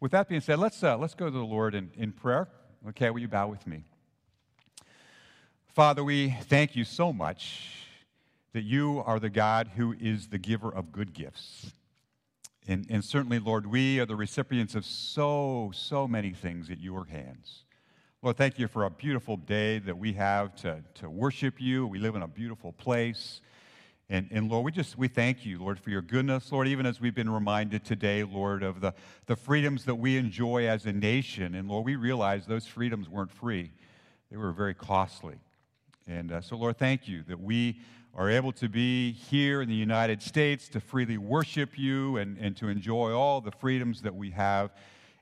With that being said, let's, uh, let's go to the Lord in, in prayer. Okay, will you bow with me? Father, we thank you so much that you are the God who is the giver of good gifts. And, and certainly, Lord, we are the recipients of so, so many things at your hands. Lord, thank you for a beautiful day that we have to, to worship you. We live in a beautiful place. And, and Lord, we just we thank you, Lord, for your goodness, Lord, even as we've been reminded today, Lord, of the, the freedoms that we enjoy as a nation. And Lord, we realize those freedoms weren't free, they were very costly. And uh, so, Lord, thank you that we are able to be here in the United States to freely worship you and, and to enjoy all the freedoms that we have.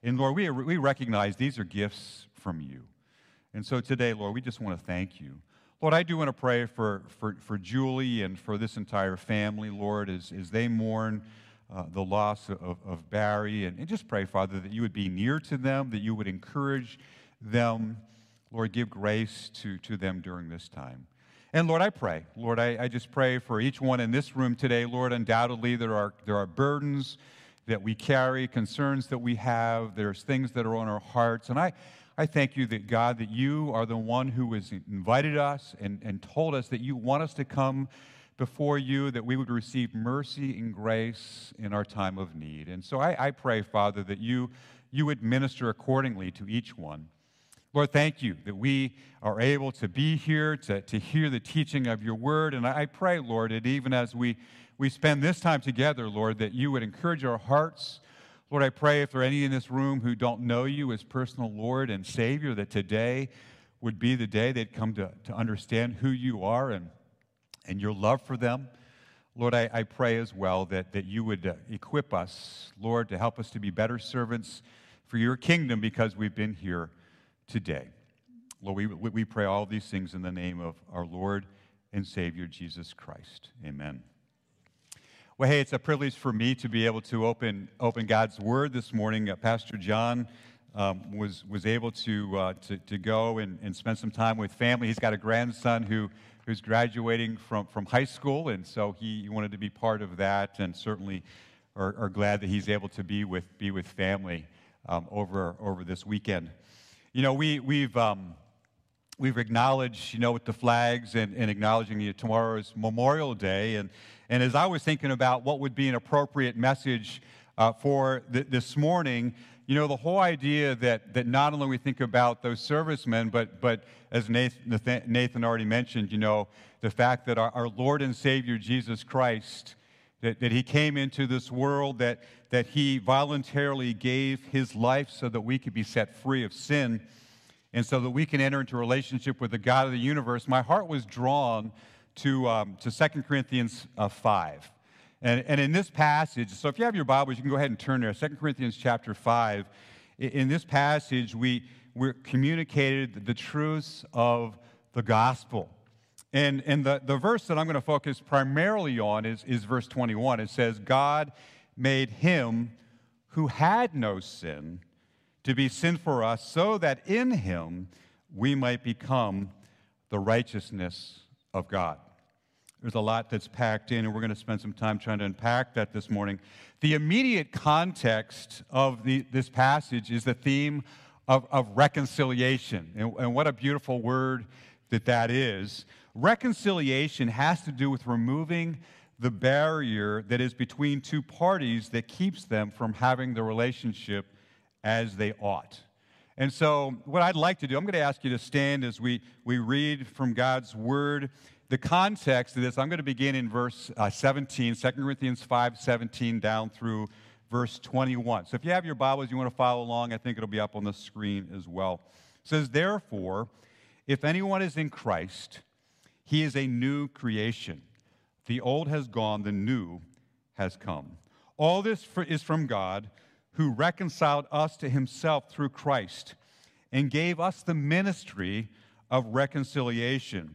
And Lord, we, we recognize these are gifts from you. And so today, Lord, we just want to thank you. Lord, I do want to pray for, for, for Julie and for this entire family, Lord, as, as they mourn uh, the loss of, of Barry. And, and just pray, Father, that you would be near to them, that you would encourage them. Lord, give grace to, to them during this time. And Lord, I pray, Lord, I, I just pray for each one in this room today. Lord, undoubtedly there are, there are burdens that we carry, concerns that we have, there's things that are on our hearts. And I, I thank you that, God, that you are the one who has invited us and, and told us that you want us to come before you, that we would receive mercy and grace in our time of need. And so I, I pray, Father, that you, you would minister accordingly to each one. Lord, thank you that we are able to be here to, to hear the teaching of your word. And I, I pray, Lord, that even as we, we spend this time together, Lord, that you would encourage our hearts Lord, I pray if there are any in this room who don't know you as personal Lord and Savior, that today would be the day they'd come to, to understand who you are and, and your love for them. Lord, I, I pray as well that, that you would uh, equip us, Lord, to help us to be better servants for your kingdom because we've been here today. Lord, we, we pray all these things in the name of our Lord and Savior, Jesus Christ. Amen. Well, hey, it's a privilege for me to be able to open, open God's Word this morning. Uh, Pastor John um, was, was able to, uh, to, to, go and, and spend some time with family. He's got a grandson who, who's graduating from, from high school, and so he, wanted to be part of that, and certainly are, are glad that he's able to be with, be with family um, over, over this weekend. You know, we, we've. Um, we've acknowledged, you know, with the flags and, and acknowledging you know, tomorrow's Memorial Day. And, and as I was thinking about what would be an appropriate message uh, for th- this morning, you know, the whole idea that, that not only we think about those servicemen, but, but as Nathan, Nathan already mentioned, you know, the fact that our, our Lord and Savior Jesus Christ, that, that he came into this world, that, that he voluntarily gave his life so that we could be set free of sin and so that we can enter into relationship with the God of the universe, my heart was drawn to, um, to 2 Corinthians uh, 5. And, and in this passage, so if you have your Bibles, you can go ahead and turn there. 2 Corinthians chapter 5. In this passage, we, we're communicated the truths of the gospel. And, and the, the verse that I'm going to focus primarily on is, is verse 21. It says, God made him who had no sin to be sin for us, so that in him we might become the righteousness of God. There's a lot that's packed in, and we're going to spend some time trying to unpack that this morning. The immediate context of the, this passage is the theme of, of reconciliation. And, and what a beautiful word that that is. Reconciliation has to do with removing the barrier that is between two parties that keeps them from having the relationship as they ought. And so, what I'd like to do, I'm going to ask you to stand as we, we read from God's word. The context of this, I'm going to begin in verse uh, 17, 2 Corinthians 5 17, down through verse 21. So, if you have your Bibles, you want to follow along, I think it'll be up on the screen as well. It says, Therefore, if anyone is in Christ, he is a new creation. The old has gone, the new has come. All this is from God who reconciled us to himself through Christ and gave us the ministry of reconciliation,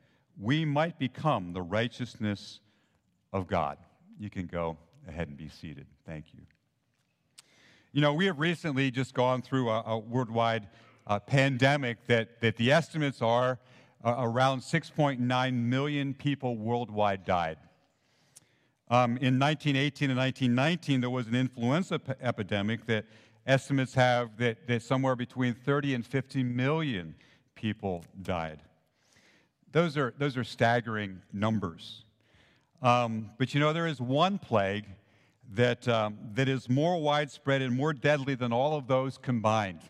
we might become the righteousness of God. You can go ahead and be seated. Thank you. You know, we have recently just gone through a, a worldwide uh, pandemic that, that the estimates are uh, around 6.9 million people worldwide died. Um, in 1918 and 1919, there was an influenza p- epidemic that estimates have that, that somewhere between 30 and 50 million people died. Those are, those are staggering numbers. Um, but you know, there is one plague that, um, that is more widespread and more deadly than all of those combined.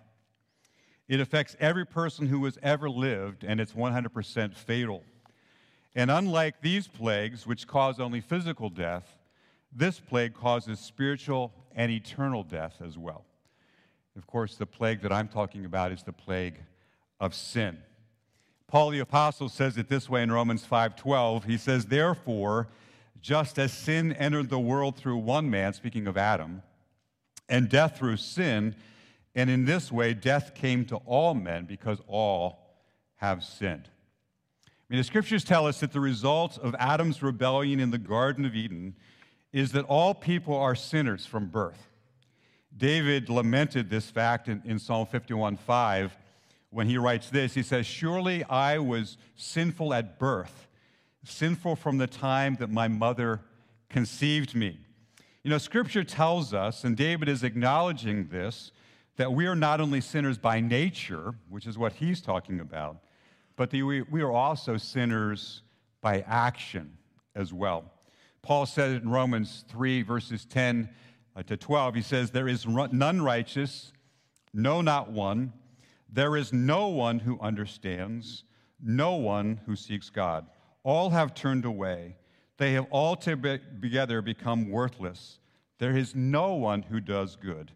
It affects every person who has ever lived, and it's 100% fatal. And unlike these plagues, which cause only physical death, this plague causes spiritual and eternal death as well. Of course, the plague that I'm talking about is the plague of sin. Paul the apostle says it this way in Romans 5:12. He says, "Therefore, just as sin entered the world through one man, speaking of Adam, and death through sin, and in this way death came to all men because all have sinned." I mean, the scriptures tell us that the result of Adam's rebellion in the Garden of Eden is that all people are sinners from birth. David lamented this fact in, in Psalm 51 5 when he writes this. He says, Surely I was sinful at birth, sinful from the time that my mother conceived me. You know, Scripture tells us, and David is acknowledging this, that we are not only sinners by nature, which is what he's talking about, but we, we are also sinners by action as well. Paul said it in Romans 3, verses 10 uh, to 12. He says, There is none righteous, no, not one. There is no one who understands, no one who seeks God. All have turned away. They have all together become worthless. There is no one who does good,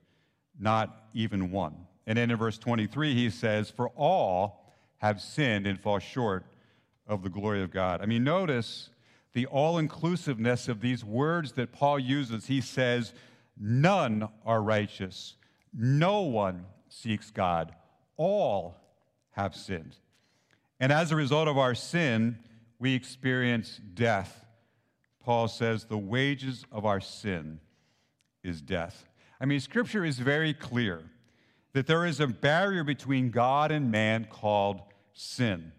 not even one. And then in verse 23, he says, For all have sinned and fall short of the glory of God. I mean, notice the all inclusiveness of these words that Paul uses. He says, None are righteous, no one seeks God all have sinned. And as a result of our sin, we experience death. Paul says the wages of our sin is death. I mean, Scripture is very clear that there is a barrier between God and man called sin.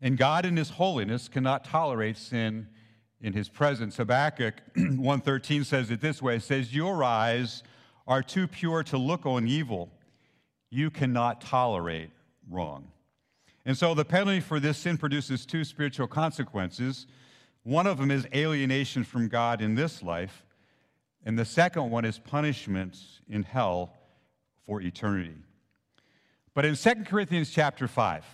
And God in his holiness cannot tolerate sin in his presence. Habakkuk 1:13 says it this way, it says, "Your eyes are too pure to look on evil, you cannot tolerate wrong. And so the penalty for this sin produces two spiritual consequences. One of them is alienation from God in this life, and the second one is punishment in hell for eternity. But in 2 Corinthians chapter 5,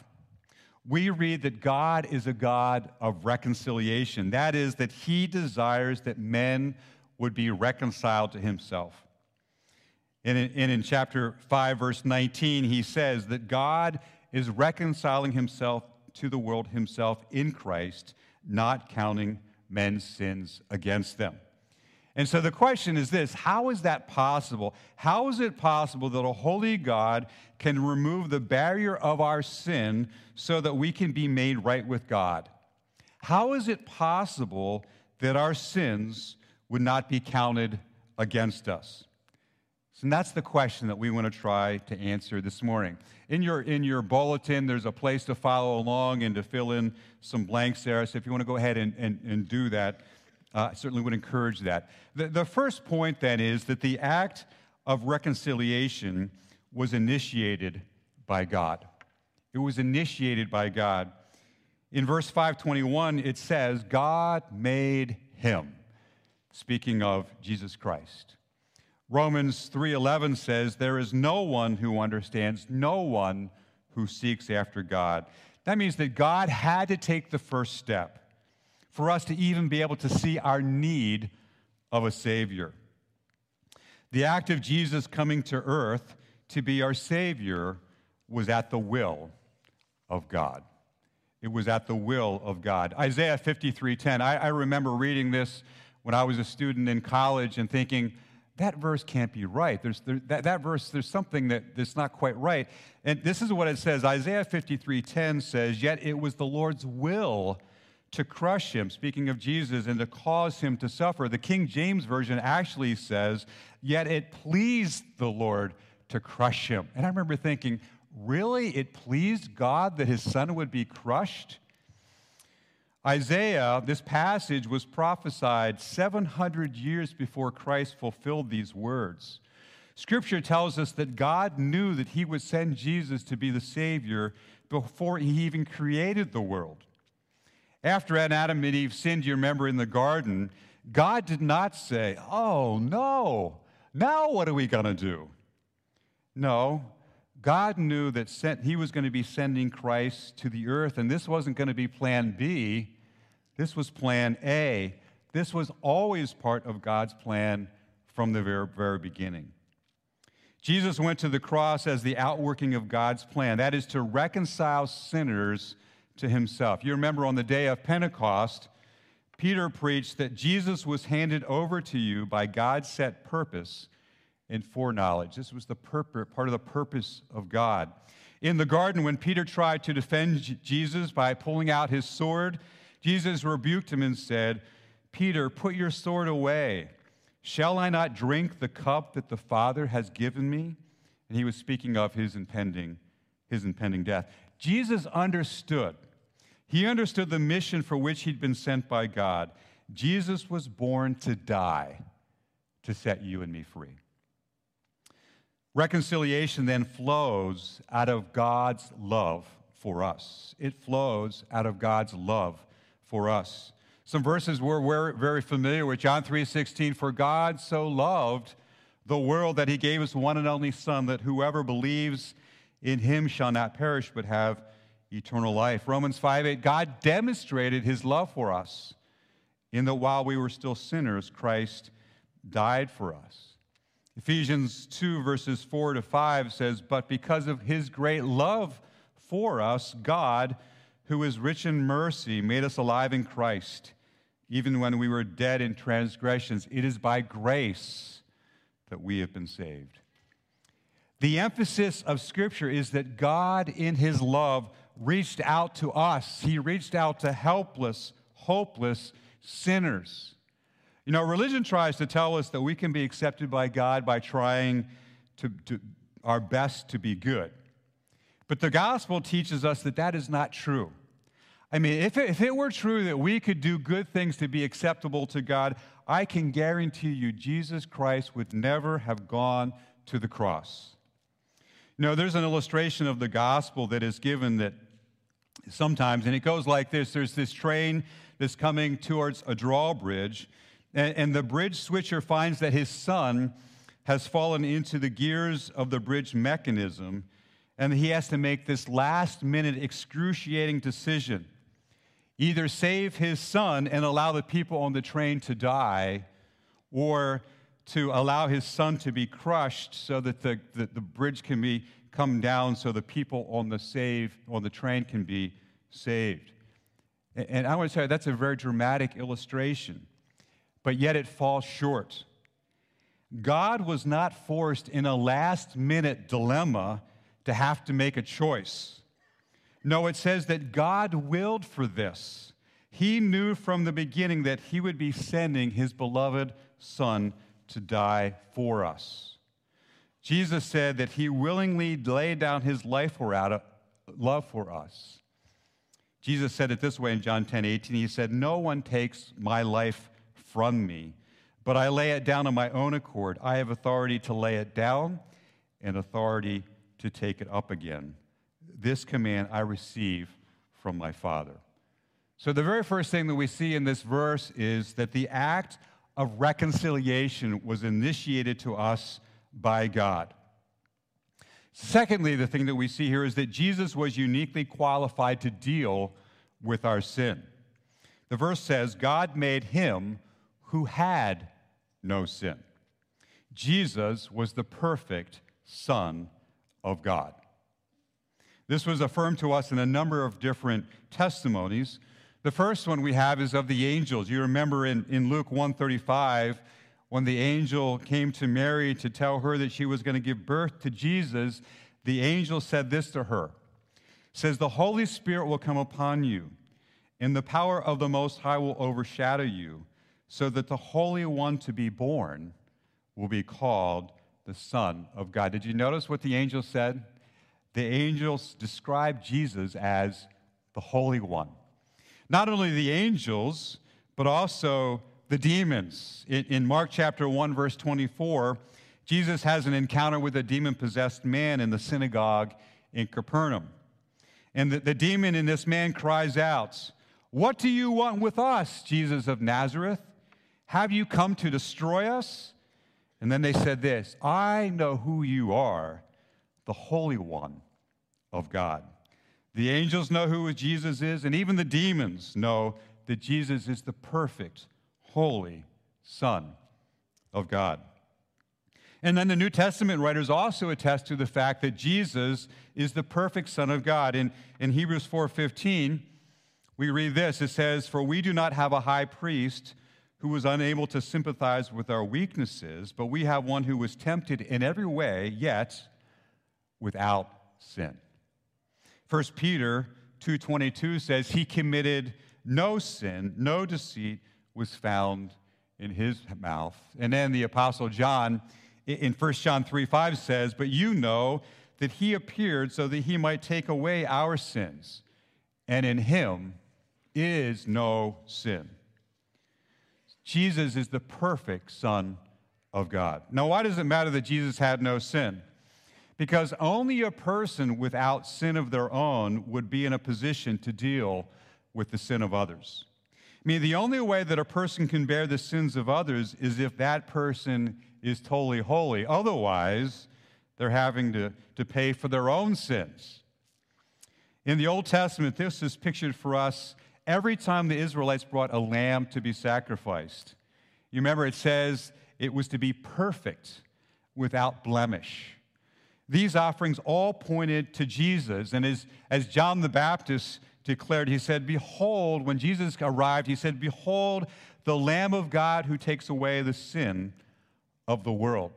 we read that God is a God of reconciliation. That is, that he desires that men would be reconciled to himself. And in, and in chapter 5, verse 19, he says that God is reconciling himself to the world himself in Christ, not counting men's sins against them. And so the question is this how is that possible? How is it possible that a holy God can remove the barrier of our sin so that we can be made right with God? How is it possible that our sins would not be counted against us? And that's the question that we want to try to answer this morning. In your, in your bulletin, there's a place to follow along and to fill in some blanks there. So if you want to go ahead and, and, and do that, uh, I certainly would encourage that. The, the first point then is that the act of reconciliation was initiated by God. It was initiated by God. In verse 521, it says, God made him, speaking of Jesus Christ. Romans 3:11 says there is no one who understands, no one who seeks after God. That means that God had to take the first step for us to even be able to see our need of a savior. The act of Jesus coming to earth to be our savior was at the will of God. It was at the will of God. Isaiah 53:10. I, I remember reading this when I was a student in college and thinking, that verse can't be right. There's, there, that, that verse, there's something that, that's not quite right. And this is what it says Isaiah 53:10 says, Yet it was the Lord's will to crush him, speaking of Jesus, and to cause him to suffer. The King James Version actually says, Yet it pleased the Lord to crush him. And I remember thinking, Really? It pleased God that his son would be crushed? Isaiah, this passage was prophesied 700 years before Christ fulfilled these words. Scripture tells us that God knew that he would send Jesus to be the Savior before he even created the world. After Adam and Eve sinned, you remember in the garden, God did not say, Oh, no, now what are we going to do? No, God knew that sent, he was going to be sending Christ to the earth, and this wasn't going to be plan B. This was plan A. This was always part of God's plan from the very, very beginning. Jesus went to the cross as the outworking of God's plan, that is, to reconcile sinners to himself. You remember on the day of Pentecost, Peter preached that Jesus was handed over to you by God's set purpose and foreknowledge. This was the purpose, part of the purpose of God. In the garden, when Peter tried to defend Jesus by pulling out his sword, Jesus rebuked him and said, Peter, put your sword away. Shall I not drink the cup that the Father has given me? And he was speaking of his impending, his impending death. Jesus understood. He understood the mission for which he'd been sent by God. Jesus was born to die to set you and me free. Reconciliation then flows out of God's love for us. It flows out of God's love for us. Some verses we're very familiar with. John 3:16, for God so loved the world that he gave his one and only son that whoever believes in him shall not perish but have eternal life. Romans 5:8, God demonstrated his love for us in that while we were still sinners, Christ died for us. Ephesians 2, verses 4 to 5 says, But because of his great love for us, God, who is rich in mercy, made us alive in Christ, even when we were dead in transgressions. It is by grace that we have been saved. The emphasis of Scripture is that God, in his love, reached out to us. He reached out to helpless, hopeless sinners. You know, religion tries to tell us that we can be accepted by God by trying to, to our best to be good. But the gospel teaches us that that is not true. I mean, if it, if it were true that we could do good things to be acceptable to God, I can guarantee you Jesus Christ would never have gone to the cross. You know, there's an illustration of the gospel that is given that sometimes, and it goes like this there's this train that's coming towards a drawbridge, and, and the bridge switcher finds that his son has fallen into the gears of the bridge mechanism, and he has to make this last minute excruciating decision either save his son and allow the people on the train to die, or to allow his son to be crushed so that the, the, the, bridge can be come down so the people on the save on the train can be saved. And, I want to tell you that's a very dramatic illustration but yet it falls short. God was not forced in a last minute dilemma to have to make a choice. No, it says that God willed for this. He knew from the beginning that He would be sending His beloved Son to die for us. Jesus said that He willingly laid down His life for out love for us. Jesus said it this way in John 10 18. He said, No one takes my life from me, but I lay it down on my own accord. I have authority to lay it down and authority to take it up again. This command I receive from my Father. So, the very first thing that we see in this verse is that the act of reconciliation was initiated to us by God. Secondly, the thing that we see here is that Jesus was uniquely qualified to deal with our sin. The verse says, God made him who had no sin. Jesus was the perfect Son of God. This was affirmed to us in a number of different testimonies. The first one we have is of the angels. You remember in, in Luke 135, when the angel came to Mary to tell her that she was going to give birth to Jesus, the angel said this to her. says the Holy Spirit will come upon you, and the power of the Most High will overshadow you, so that the Holy One to be born will be called the Son of God. Did you notice what the angel said? The angels described Jesus as the Holy One. Not only the angels, but also the demons. In, Mark chapter 1, verse 24, Jesus has an encounter with a demon possessed man in the synagogue in Capernaum. And the, the demon in this man cries out, What do you want with us, Jesus of Nazareth? Have you come to destroy us? And then they said this I know who you are, the Holy One of God. The angels know who Jesus is, and even the demons know that Jesus is the perfect, holy Son of God. And then the New Testament writers also attest to the fact that Jesus is the perfect Son of God. In, in Hebrews 4:15, we read this. It says, For we do not have a high priest who was unable to sympathize with our weaknesses, but we have one who was tempted in every way, yet without sin. 1 Peter 2:22 says he committed no sin, no deceit was found in his mouth. And then the apostle John in 1 John 3 5 says, But you know that he appeared so that he might take away our sins, and in him is no sin. Jesus is the perfect Son of God. Now, why does it matter that Jesus had no sin? Because only a person without sin of their own would be in a position to deal with the sin of others. I mean, the only way that a person can bear the sins of others is if that person is totally holy. Otherwise, they're having to, to pay for their own sins. In the Old Testament, this is pictured for us every time the Israelites brought a lamb to be sacrificed. You remember it says it was to be perfect without blemish. These offerings all pointed to Jesus. And as, as John the Baptist declared, he said, Behold, when Jesus arrived, he said, Behold, the Lamb of God who takes away the sin of the world.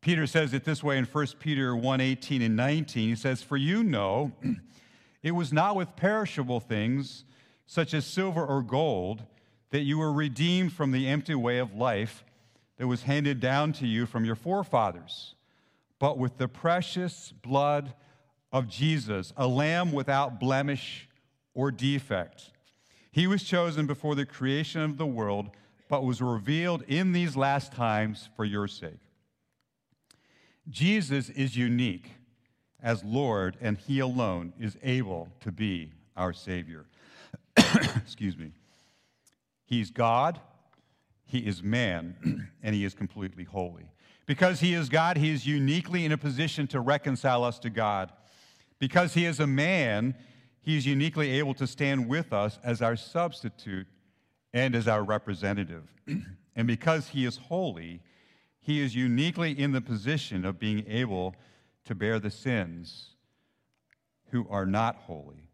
Peter says it this way in 1 Peter 1 18 and 19. He says, For you know, it was not with perishable things, such as silver or gold, that you were redeemed from the empty way of life that was handed down to you from your forefathers, but with the precious blood of Jesus, a lamb without blemish or defect. He was chosen before the creation of the world but was revealed in these last times for your sake. Jesus is unique as Lord, and He alone is able to be our Savior. Excuse me. He's God, He is man, and He is completely holy. Because He is God, He is uniquely in a position to reconcile us to God. Because He is a man, He is uniquely able to stand with us as our substitute and as our representative. and because he is holy, he is uniquely in the position of being able to bear the sins who are not holy.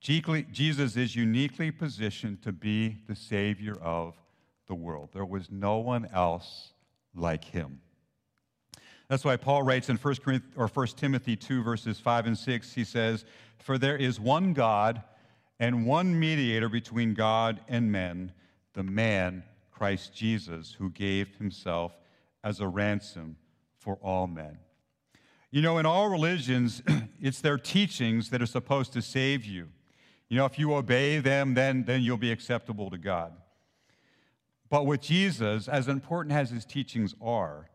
Jesus is uniquely positioned to be the Savior of the world. There was no one else like him. That's why Paul writes in 1, Corinthians, or 1 Timothy 2, verses 5 and 6, he says, For there is one God and one mediator between God and men, the man, Christ Jesus, who gave himself as a ransom for all men. You know, in all religions, it's their teachings that are supposed to save you. You know, if you obey them, then, then you'll be acceptable to God. But with Jesus, as important as his teachings are,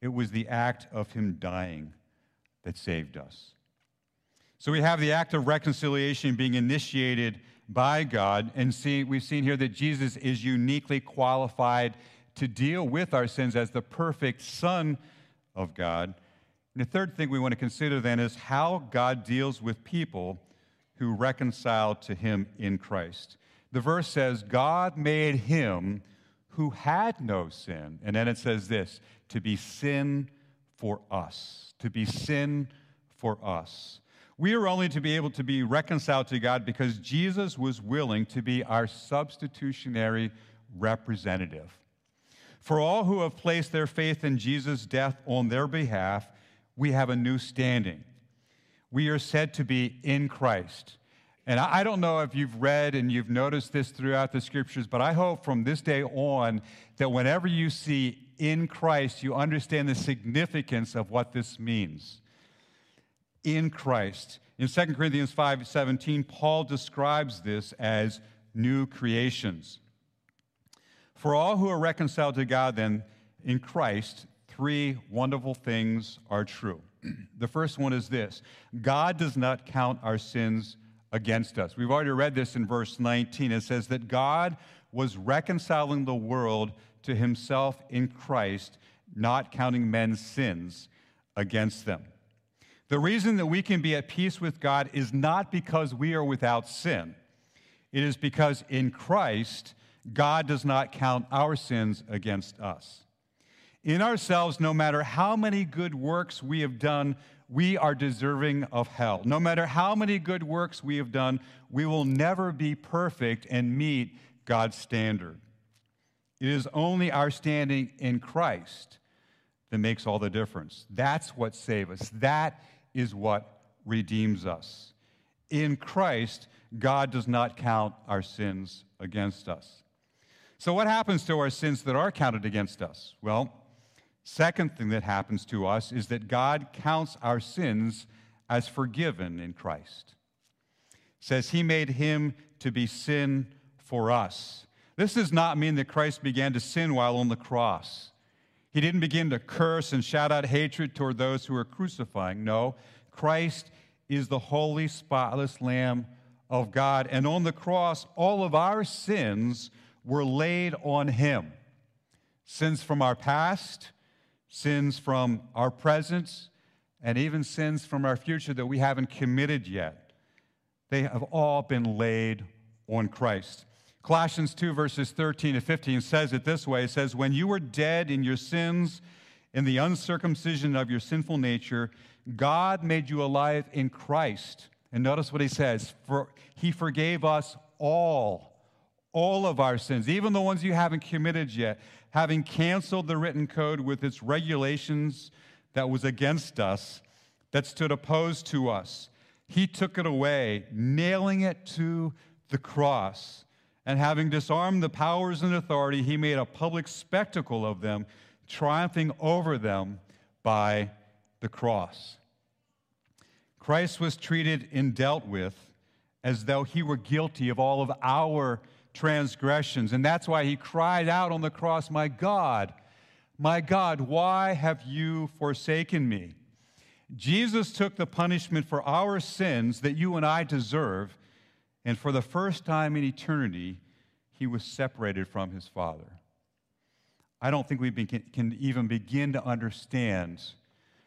it was the act of him dying that saved us. So we have the act of reconciliation being initiated by God, and see, we've seen here that Jesus is uniquely qualified to deal with our sins as the perfect Son of God. And the third thing we want to consider then is how God deals with people who reconcile to Him in Christ. The verse says, God made Him who had no sin. And then it says this to be sin for us, to be sin for us. We are only to be able to be reconciled to God because Jesus was willing to be our substitutionary representative. For all who have placed their faith in Jesus' death on their behalf, we have a new standing. We are said to be in Christ. And I don't know if you've read and you've noticed this throughout the scriptures, but I hope from this day on that whenever you see in Christ, you understand the significance of what this means. In Christ. In 2 Corinthians 5 17, Paul describes this as new creations. For all who are reconciled to God, then, in Christ, three wonderful things are true. The first one is this God does not count our sins against us. We've already read this in verse 19. It says that God was reconciling the world to himself in Christ, not counting men's sins against them. The reason that we can be at peace with God is not because we are without sin. It is because in Christ, God does not count our sins against us. In ourselves, no matter how many good works we have done, we are deserving of hell. No matter how many good works we have done, we will never be perfect and meet God's standard. It is only our standing in Christ that makes all the difference. That's what saves us. That is what redeems us. In Christ, God does not count our sins against us. So, what happens to our sins that are counted against us? Well, Second thing that happens to us is that God counts our sins as forgiven in Christ. It says he made him to be sin for us. This does not mean that Christ began to sin while on the cross. He didn't begin to curse and shout out hatred toward those who were crucifying. No, Christ is the holy, spotless Lamb of God. And on the cross, all of our sins were laid on him. Sins from our past, sins from our present, and even sins from our future that we haven't committed yet. They have all been laid on Christ. Colossians 2, verses 13 to 15 says it this way It says, When you were dead in your sins, in the uncircumcision of your sinful nature, God made you alive in Christ. And notice what he says For he forgave us all, all of our sins, even the ones you haven't committed yet having canceled the written code with its regulations that was against us, that stood opposed to us. He took it away, nailing it to the cross. And having disarmed the powers and authority, he made a public spectacle of them, triumphing over them by the cross. Christ was treated and dealt with as though he were guilty of all of our transgressions. And that's why he cried out on the cross, My God, my God, why have you forsaken me? Jesus took the punishment for our sins that you and I deserve, and for the first time in eternity, he was separated from his Father. I don't think we can even begin to understand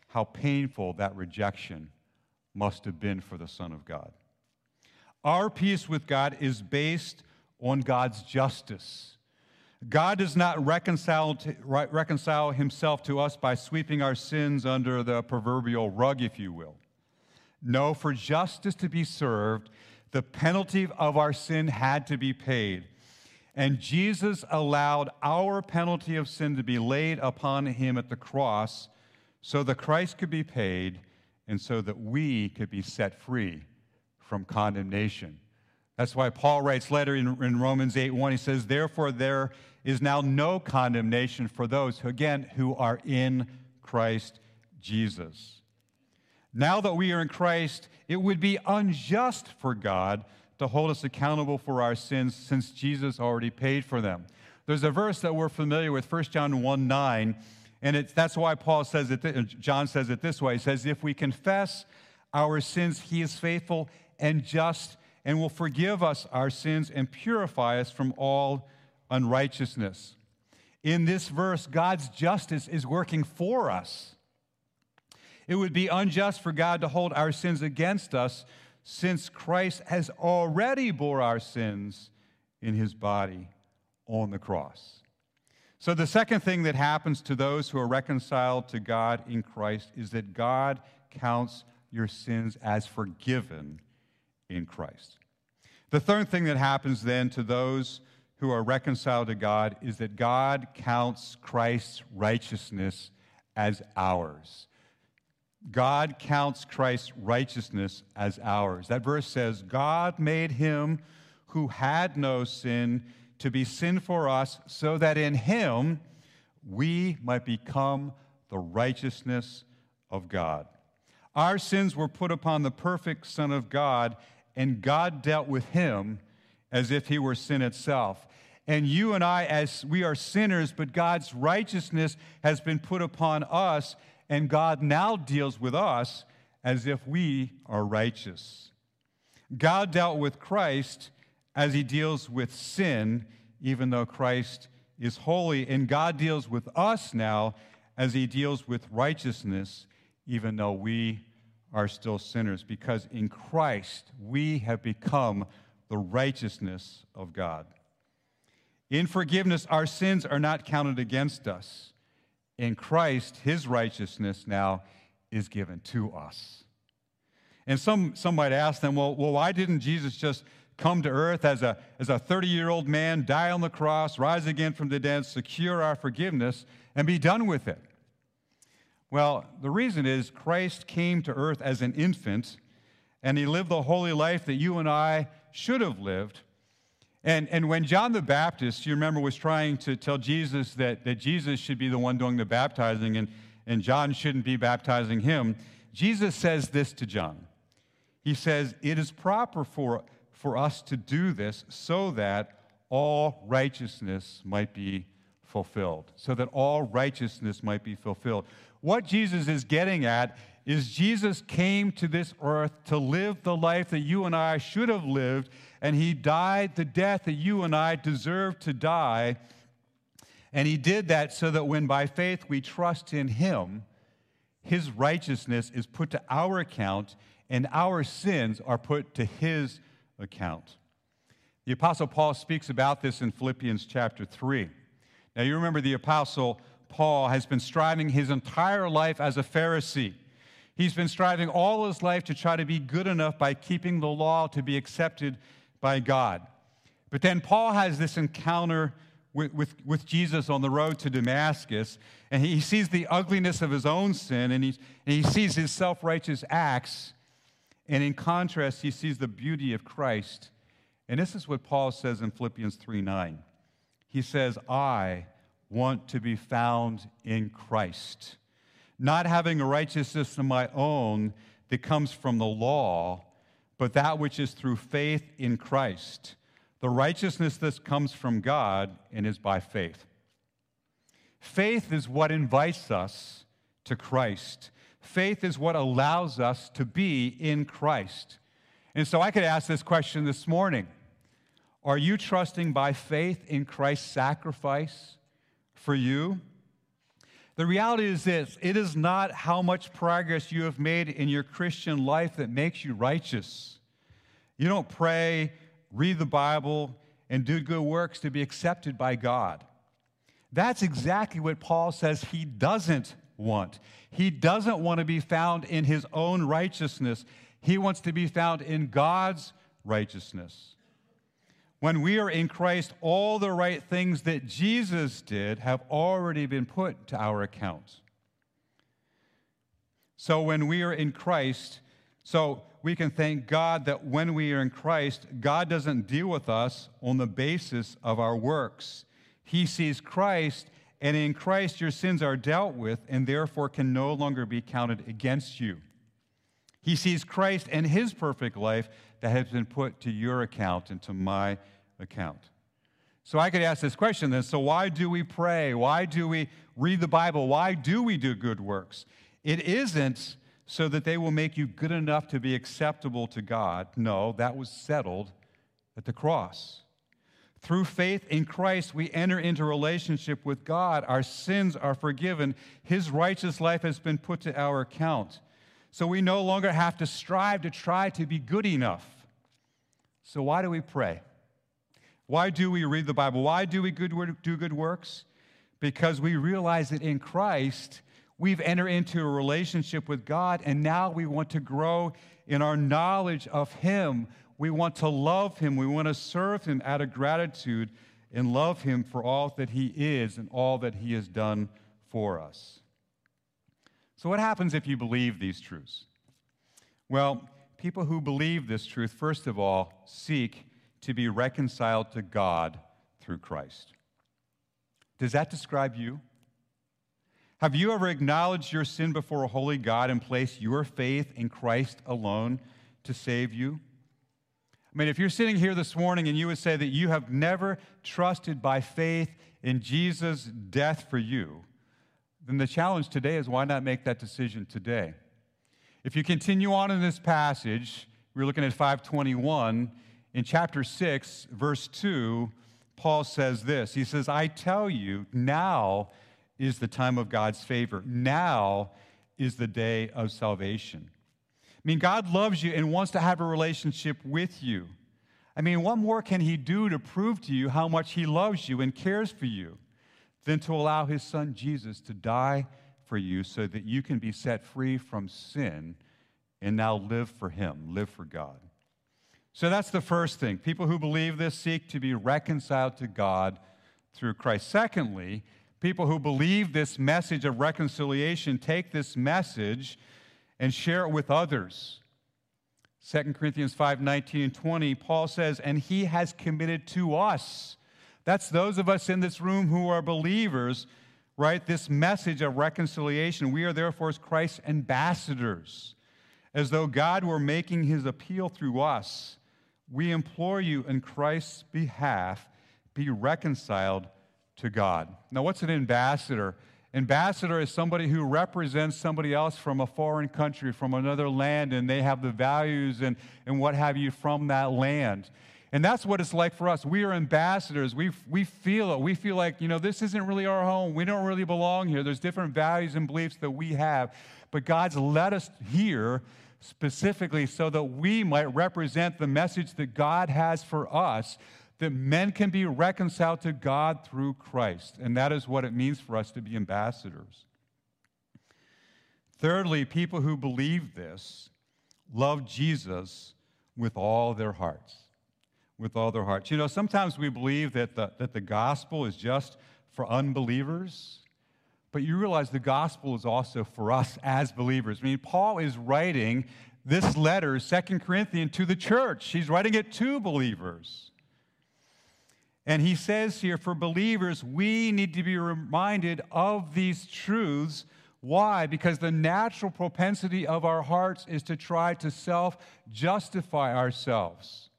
how painful that rejection must have been for the Son of God. Our peace with God is based on God's justice. God does not reconcile, to, reconcile himself to us by sweeping our sins under the proverbial rug, if you will. No, for justice to be served, the penalty of our sin had to be paid. And Jesus allowed our penalty of sin to be laid upon him at the cross so that Christ could be paid and so that we could be set free from condemnation. That's why Paul writes later in, in Romans 8 1, he says, Therefore, there is now no condemnation for those, who, again, who are in Christ Jesus. Now that we are in Christ, it would be unjust for God to hold us accountable for our sins since Jesus already paid for them. There's a verse that we're familiar with, 1 John 1 9, and it's, that's why Paul says it, uh, John says it this way. He says, If we confess our sins, he is faithful and just and will forgive us our sins and purify us from all unrighteousness. In this verse, God's justice is working for us. It would be unjust for God to hold our sins against us since Christ has already bore our sins in his body on the cross. So, the second thing that happens to those who are reconciled to God in Christ is that God counts your sins as forgiven in Christ. The third thing that happens then to those who are reconciled to God is that God counts Christ's righteousness as ours. God counts Christ's righteousness as ours. That verse says, God made him who had no sin to be sin for us, so that in him we might become the righteousness of God. Our sins were put upon the perfect Son of God, and God dealt with him as if he were sin itself. And you and I, as we are sinners, but God's righteousness has been put upon us, and God now deals with us as if we are righteous. God dealt with Christ as he deals with sin, even though Christ is holy. And God deals with us now as he deals with righteousness, even though we are still sinners, because in Christ we have become the righteousness of God. In forgiveness, our sins are not counted against us. In Christ, his righteousness now is given to us. And some, some might ask them, well, well, why didn't Jesus just come to earth as a, as a 30 year old man, die on the cross, rise again from the dead, secure our forgiveness, and be done with it? Well, the reason is Christ came to earth as an infant, and he lived the holy life that you and I should have lived. And, and when John the Baptist, you remember, was trying to tell Jesus that, that Jesus should be the one doing the baptizing and, and John shouldn't be baptizing him, Jesus says this to John. He says, It is proper for, for us to do this so that all righteousness might be fulfilled. So that all righteousness might be fulfilled. What Jesus is getting at is Jesus came to this earth to live the life that you and I should have lived, and he died the death that you and I deserve to die. And he did that so that when by faith we trust in him, his righteousness is put to our account and our sins are put to his account. The Apostle Paul speaks about this in Philippians chapter 3. Now, you remember the Apostle Paul has been striving his entire life as a Pharisee. He's been striving all his life to try to be good enough by keeping the law to be accepted by God. But then Paul has this encounter with, with, with Jesus on the road to Damascus, and he sees the ugliness of his own sin, and, and he sees his self righteous acts. And in contrast, he sees the beauty of Christ. And this is what Paul says in Philippians 3 9. He says, I want to be found in Christ not having a righteousness of my own that comes from the law, but that which is through faith in Christ, the righteousness that comes from God and is by faith. Faith is what invites us to Christ. Faith is what allows us to be in Christ. And so I could ask this question this morning Are you trusting by faith in Christ's sacrifice for you? The reality is this it is not how much progress you have made in your Christian life that makes you righteous. You don't pray, read the Bible, and do good works to be accepted by God. That's exactly what Paul says he doesn't want. He doesn't want to be found in his own righteousness, he wants to be found in God's righteousness. When we are in Christ, all the right things that Jesus did have already been put to our account. So when we are in Christ, so we can thank God that when we are in Christ, God doesn't deal with us on the basis of our works. He sees Christ, and in Christ your sins are dealt with and therefore can no longer be counted against you. He sees Christ and his perfect life that has been put to your account and to my account. So I could ask this question then so, why do we pray? Why do we read the Bible? Why do we do good works? It isn't so that they will make you good enough to be acceptable to God. No, that was settled at the cross. Through faith in Christ, we enter into relationship with God. Our sins are forgiven. His righteous life has been put to our account. So we no longer have to strive to try to be good enough. So, why do we pray? Why do we read the Bible? Why do we good, do good works? Because we realize that in Christ, we've entered into a relationship with God, and now we want to grow in our knowledge of Him. We want to love Him. We want to serve Him out of gratitude and love him for all that he is and all that he has done for us. So, what happens if you believe these truths? Well, people who believe this truth, first of all, seek to be reconciled to God through Christ. Does that describe you? Have you ever acknowledged your sin before a holy God and placed your faith in Christ alone to save you? I mean, if you're sitting here this morning and you would say that you have never trusted by faith in Jesus' death for you, then the challenge today is why not make that decision today? If you continue on in this passage, we're looking at 521. In chapter 6, verse 2, Paul says this He says, I tell you, now is the time of God's favor. Now is the day of salvation. I mean, God loves you and wants to have a relationship with you. I mean, what more can He do to prove to you how much He loves you and cares for you than to allow His Son Jesus to die for you so that you can be set free from sin and now live for Him, live for God? So that's the first thing. People who believe this seek to be reconciled to God through Christ. Secondly, people who believe this message of reconciliation take this message and share it with others. 2 Corinthians 5 19 and 20, Paul says, And he has committed to us. That's those of us in this room who are believers, right? This message of reconciliation. We are therefore as Christ's ambassadors, as though God were making his appeal through us. We implore you in Christ's behalf, be reconciled to God. Now, what's an ambassador? Ambassador is somebody who represents somebody else from a foreign country, from another land, and they have the values and, and what have you from that land. And that's what it's like for us. We are ambassadors. We, we feel it. We feel like, you know, this isn't really our home. We don't really belong here. There's different values and beliefs that we have. But God's led us here specifically so that we might represent the message that God has for us that men can be reconciled to God through Christ. And that is what it means for us to be ambassadors. Thirdly, people who believe this love Jesus with all their hearts. With all their hearts. You know, sometimes we believe that the, that the gospel is just for unbelievers, but you realize the gospel is also for us as believers. I mean, Paul is writing this letter, Second Corinthians, to the church. He's writing it to believers. And he says here, for believers, we need to be reminded of these truths. Why? Because the natural propensity of our hearts is to try to self justify ourselves,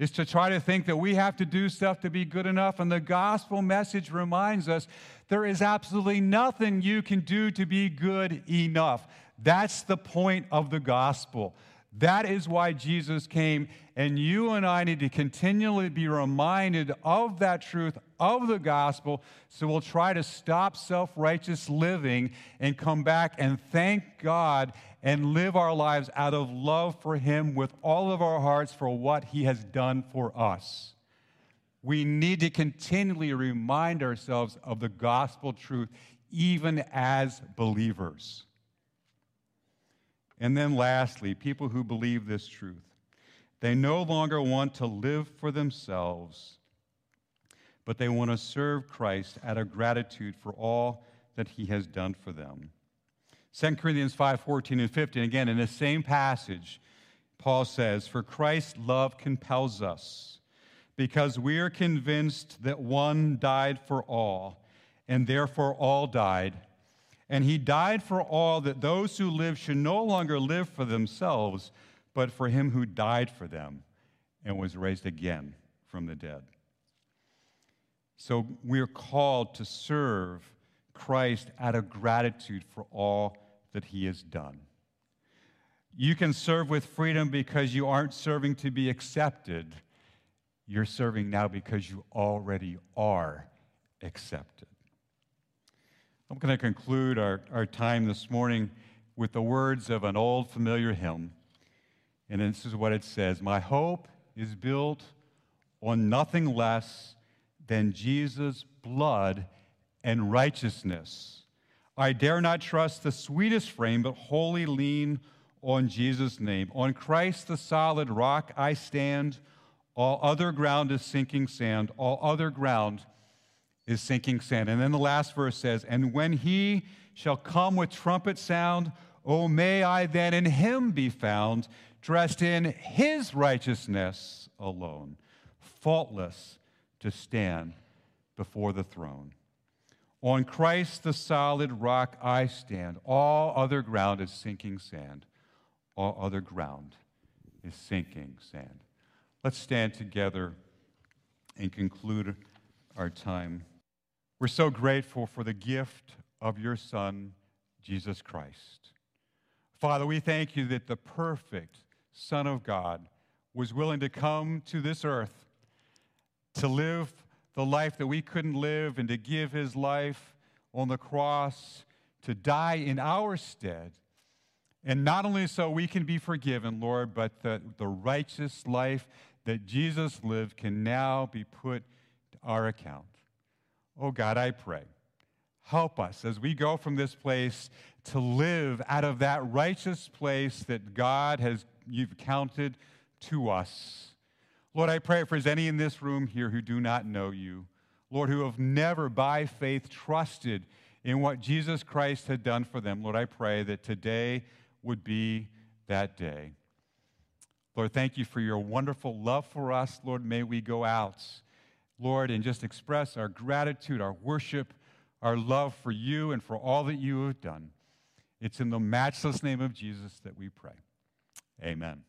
is to try to think that we have to do stuff to be good enough. And the gospel message reminds us there is absolutely nothing you can do to be good enough. That's the point of the gospel. That is why Jesus came, and you and I need to continually be reminded of that truth, of the gospel, so we'll try to stop self righteous living and come back and thank God and live our lives out of love for Him with all of our hearts for what He has done for us. We need to continually remind ourselves of the gospel truth, even as believers. And then lastly, people who believe this truth. They no longer want to live for themselves, but they want to serve Christ out of gratitude for all that he has done for them. 2 Corinthians 5 14 and 15, again, in the same passage, Paul says, For Christ's love compels us, because we are convinced that one died for all, and therefore all died and he died for all that those who live should no longer live for themselves, but for him who died for them and was raised again from the dead. So we're called to serve Christ out of gratitude for all that he has done. You can serve with freedom because you aren't serving to be accepted. You're serving now because you already are accepted. I'm going to conclude our, our time this morning with the words of an old familiar hymn. And this is what it says My hope is built on nothing less than Jesus' blood and righteousness. I dare not trust the sweetest frame, but wholly lean on Jesus' name. On Christ, the solid rock, I stand. All other ground is sinking sand. All other ground is sinking sand. And then the last verse says, And when he shall come with trumpet sound, O may I then in him be found, dressed in his righteousness alone, faultless to stand before the throne. On Christ the solid rock I stand. All other ground is sinking sand. All other ground is sinking sand. Let's stand together and conclude our time. We're so grateful for the gift of your Son, Jesus Christ. Father, we thank you that the perfect Son of God was willing to come to this earth to live the life that we couldn't live and to give his life on the cross to die in our stead. And not only so we can be forgiven, Lord, but that the righteous life that Jesus lived can now be put to our account. Oh God, I pray. Help us as we go from this place to live out of that righteous place that God has you've counted to us. Lord, I pray if there's any in this room here who do not know you, Lord, who have never by faith trusted in what Jesus Christ had done for them, Lord, I pray that today would be that day. Lord, thank you for your wonderful love for us. Lord, may we go out, Lord, and just express our gratitude, our worship, our love for you and for all that you have done. It's in the matchless name of Jesus that we pray. Amen.